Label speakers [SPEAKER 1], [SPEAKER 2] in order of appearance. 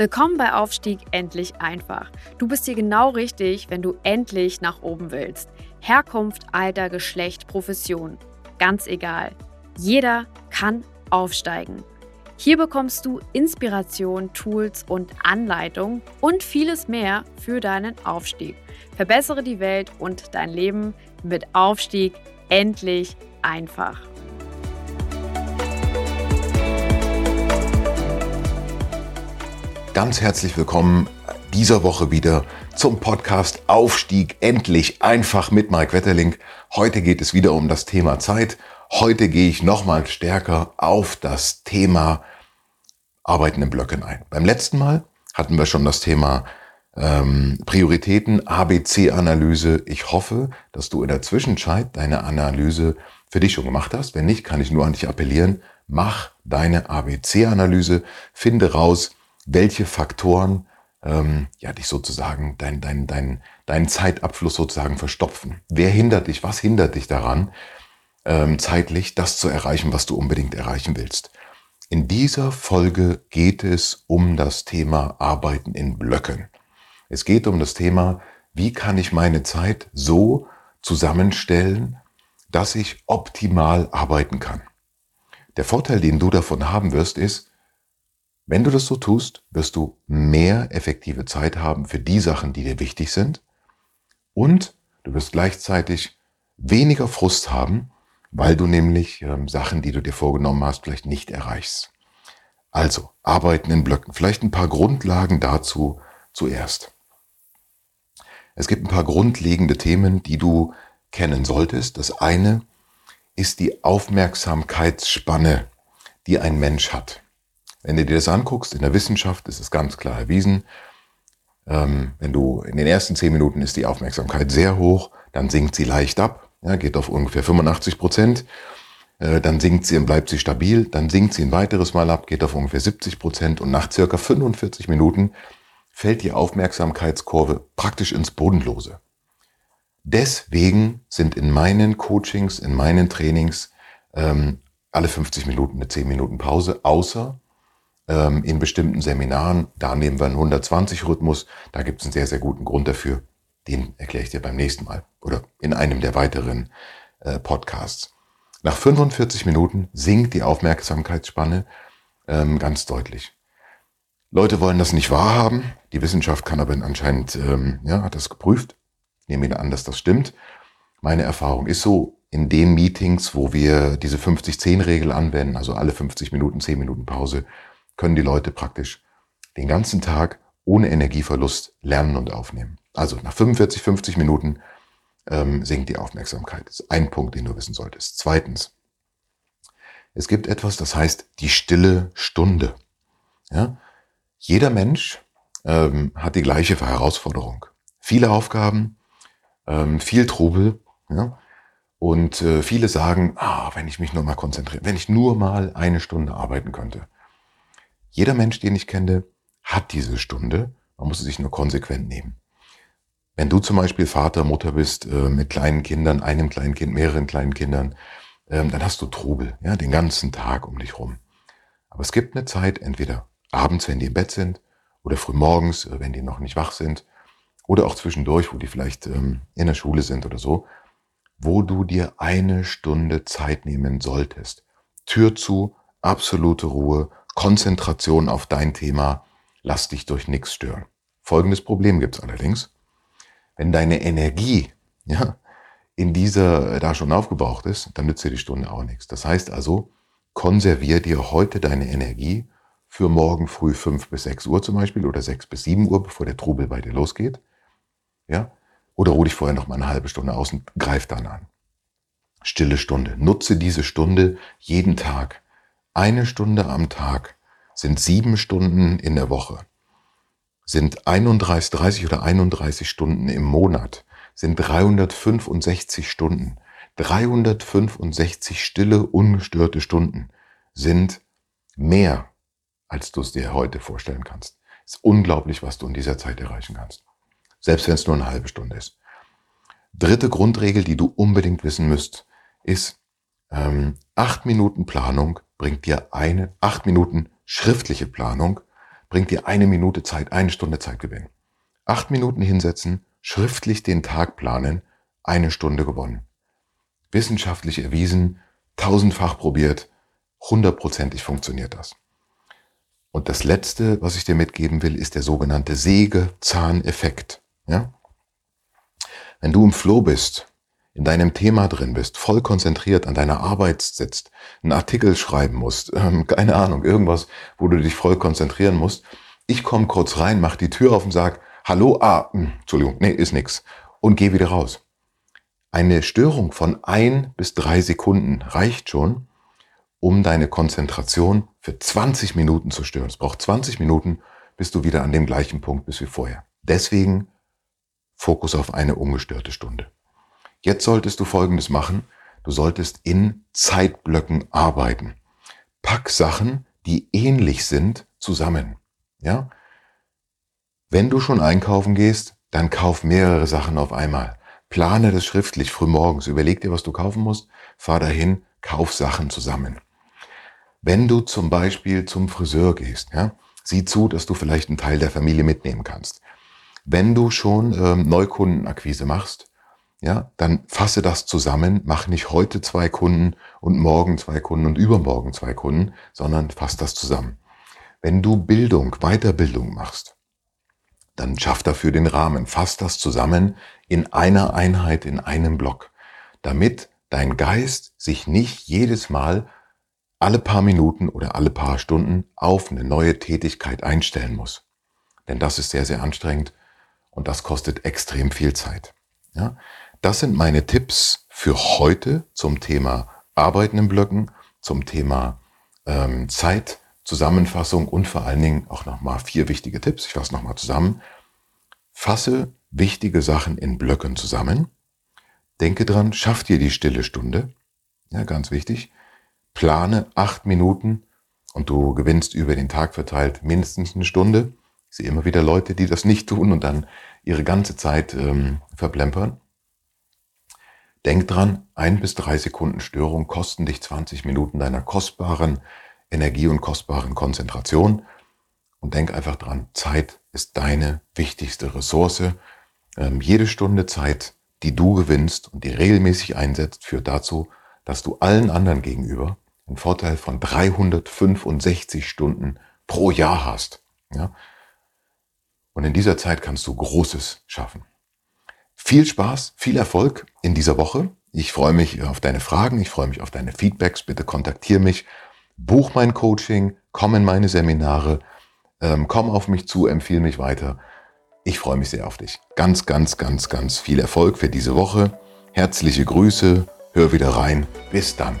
[SPEAKER 1] Willkommen bei Aufstieg endlich einfach. Du bist hier genau richtig, wenn du endlich nach oben willst. Herkunft, Alter, Geschlecht, Profession. Ganz egal. Jeder kann aufsteigen. Hier bekommst du Inspiration, Tools und Anleitung und vieles mehr für deinen Aufstieg. Verbessere die Welt und dein Leben mit Aufstieg endlich einfach.
[SPEAKER 2] Ganz herzlich willkommen dieser Woche wieder zum Podcast Aufstieg endlich einfach mit Mike Wetterling. Heute geht es wieder um das Thema Zeit. Heute gehe ich nochmal stärker auf das Thema Arbeiten in Blöcken ein. Beim letzten Mal hatten wir schon das Thema ähm, Prioritäten, ABC-Analyse. Ich hoffe, dass du in der Zwischenzeit deine Analyse für dich schon gemacht hast. Wenn nicht, kann ich nur an dich appellieren. Mach deine ABC-Analyse, finde raus, welche Faktoren ähm, ja, dich sozusagen, dein, dein, dein, deinen Zeitabfluss sozusagen verstopfen. Wer hindert dich, was hindert dich daran, ähm, zeitlich das zu erreichen, was du unbedingt erreichen willst? In dieser Folge geht es um das Thema Arbeiten in Blöcken. Es geht um das Thema, wie kann ich meine Zeit so zusammenstellen, dass ich optimal arbeiten kann. Der Vorteil, den du davon haben wirst, ist, wenn du das so tust, wirst du mehr effektive Zeit haben für die Sachen, die dir wichtig sind. Und du wirst gleichzeitig weniger Frust haben, weil du nämlich ähm, Sachen, die du dir vorgenommen hast, vielleicht nicht erreichst. Also, arbeiten in Blöcken. Vielleicht ein paar Grundlagen dazu zuerst. Es gibt ein paar grundlegende Themen, die du kennen solltest. Das eine ist die Aufmerksamkeitsspanne, die ein Mensch hat. Wenn du dir das anguckst, in der Wissenschaft ist es ganz klar erwiesen, ähm, wenn du in den ersten zehn Minuten ist die Aufmerksamkeit sehr hoch, dann sinkt sie leicht ab, ja, geht auf ungefähr 85 Prozent, äh, dann sinkt sie und bleibt sie stabil, dann sinkt sie ein weiteres Mal ab, geht auf ungefähr 70 Prozent und nach circa 45 Minuten fällt die Aufmerksamkeitskurve praktisch ins Bodenlose. Deswegen sind in meinen Coachings, in meinen Trainings ähm, alle 50 Minuten eine 10 Minuten Pause, außer ähm, in bestimmten Seminaren. Da nehmen wir einen 120-Rhythmus. Da gibt es einen sehr, sehr guten Grund dafür. Den erkläre ich dir beim nächsten Mal oder in einem der weiteren äh, Podcasts. Nach 45 Minuten sinkt die Aufmerksamkeitsspanne ähm, ganz deutlich. Leute wollen das nicht wahrhaben. Die Wissenschaft kann aber anscheinend, ähm, ja, hat das geprüft. Ich nehme an, dass das stimmt. Meine Erfahrung ist so, in den Meetings, wo wir diese 50-10-Regel anwenden, also alle 50 Minuten 10 Minuten Pause, können die Leute praktisch den ganzen Tag ohne Energieverlust lernen und aufnehmen. Also nach 45, 50 Minuten ähm, sinkt die Aufmerksamkeit. Das ist ein Punkt, den du wissen solltest. Zweitens, es gibt etwas, das heißt die stille Stunde. Ja? Jeder Mensch ähm, hat die gleiche Herausforderung. Viele Aufgaben, ähm, viel Trubel. Ja? Und äh, viele sagen, ah, wenn ich mich nur mal konzentriere, wenn ich nur mal eine Stunde arbeiten könnte. Jeder Mensch, den ich kenne, hat diese Stunde. Man muss sie sich nur konsequent nehmen. Wenn du zum Beispiel Vater, Mutter bist, äh, mit kleinen Kindern, einem kleinen Kind, mehreren kleinen Kindern, ähm, dann hast du Trubel, ja, den ganzen Tag um dich rum. Aber es gibt eine Zeit, entweder abends, wenn die im Bett sind, oder frühmorgens, äh, wenn die noch nicht wach sind, oder auch zwischendurch, wo die vielleicht ähm, in der Schule sind oder so, wo du dir eine Stunde Zeit nehmen solltest. Tür zu, absolute Ruhe Konzentration auf dein Thema, lass dich durch nichts stören. Folgendes Problem gibt's allerdings. Wenn deine Energie ja, in dieser da schon aufgebraucht ist, dann nützt dir die Stunde auch nichts. Das heißt also, konservier dir heute deine Energie für morgen früh fünf bis sechs Uhr zum Beispiel oder sechs bis sieben Uhr, bevor der Trubel bei dir losgeht. Ja? Oder ruh dich vorher noch mal eine halbe Stunde aus und greif dann an. Stille Stunde. Nutze diese Stunde jeden Tag eine Stunde am Tag sind sieben Stunden in der Woche, sind 31, 30 oder 31 Stunden im Monat, sind 365 Stunden. 365 stille, ungestörte Stunden sind mehr, als du es dir heute vorstellen kannst. Es ist unglaublich, was du in dieser Zeit erreichen kannst. Selbst wenn es nur eine halbe Stunde ist. Dritte Grundregel, die du unbedingt wissen müsst, ist, ähm, acht Minuten Planung bringt dir eine, acht Minuten schriftliche Planung bringt dir eine Minute Zeit, eine Stunde Zeit gewinnen. Acht Minuten hinsetzen, schriftlich den Tag planen, eine Stunde gewonnen. Wissenschaftlich erwiesen, tausendfach probiert, hundertprozentig funktioniert das. Und das Letzte, was ich dir mitgeben will, ist der sogenannte Sägezahneffekt. Ja? Wenn du im Flow bist, in deinem Thema drin bist, voll konzentriert an deiner Arbeit sitzt, einen Artikel schreiben musst, ähm, keine Ahnung, irgendwas, wo du dich voll konzentrieren musst. Ich komme kurz rein, mach die Tür auf und sag, hallo, ah, mh, hm, Entschuldigung, nee, ist nix. Und geh wieder raus. Eine Störung von ein bis drei Sekunden reicht schon, um deine Konzentration für 20 Minuten zu stören. Es braucht 20 Minuten, bis du wieder an dem gleichen Punkt bist wie vorher. Deswegen Fokus auf eine ungestörte Stunde. Jetzt solltest du Folgendes machen. Du solltest in Zeitblöcken arbeiten. Pack Sachen, die ähnlich sind, zusammen. Ja? Wenn du schon einkaufen gehst, dann kauf mehrere Sachen auf einmal. Plane das schriftlich frühmorgens. Überleg dir, was du kaufen musst. Fahr dahin, kauf Sachen zusammen. Wenn du zum Beispiel zum Friseur gehst, ja, sieh zu, dass du vielleicht einen Teil der Familie mitnehmen kannst. Wenn du schon ähm, Neukundenakquise machst, ja, dann fasse das zusammen, mach nicht heute zwei Kunden und morgen zwei Kunden und übermorgen zwei Kunden, sondern fass das zusammen. Wenn du Bildung, Weiterbildung machst, dann schaff dafür den Rahmen, fass das zusammen in einer Einheit, in einem Block, damit dein Geist sich nicht jedes Mal alle paar Minuten oder alle paar Stunden auf eine neue Tätigkeit einstellen muss. Denn das ist sehr, sehr anstrengend und das kostet extrem viel Zeit. Ja? Das sind meine Tipps für heute zum Thema Arbeiten in Blöcken, zum Thema ähm, Zeit, Zusammenfassung und vor allen Dingen auch nochmal vier wichtige Tipps. Ich fasse nochmal zusammen. Fasse wichtige Sachen in Blöcken zusammen. Denke dran, schaff dir die stille Stunde. Ja, ganz wichtig plane acht Minuten und du gewinnst über den Tag verteilt mindestens eine Stunde. Ich sehe immer wieder Leute, die das nicht tun und dann ihre ganze Zeit ähm, verplempern. Denk dran, ein bis drei Sekunden Störung kosten dich 20 Minuten deiner kostbaren Energie und kostbaren Konzentration. Und denk einfach dran, Zeit ist deine wichtigste Ressource. Ähm, jede Stunde Zeit, die du gewinnst und die regelmäßig einsetzt, führt dazu, dass du allen anderen gegenüber einen Vorteil von 365 Stunden pro Jahr hast. Ja? Und in dieser Zeit kannst du Großes schaffen. Viel Spaß, viel Erfolg in dieser Woche. Ich freue mich auf deine Fragen, ich freue mich auf deine Feedbacks. Bitte kontaktiere mich, buch mein Coaching, komm in meine Seminare, ähm, komm auf mich zu, empfehle mich weiter. Ich freue mich sehr auf dich. Ganz, ganz, ganz, ganz viel Erfolg für diese Woche. Herzliche Grüße, hör wieder rein. Bis dann.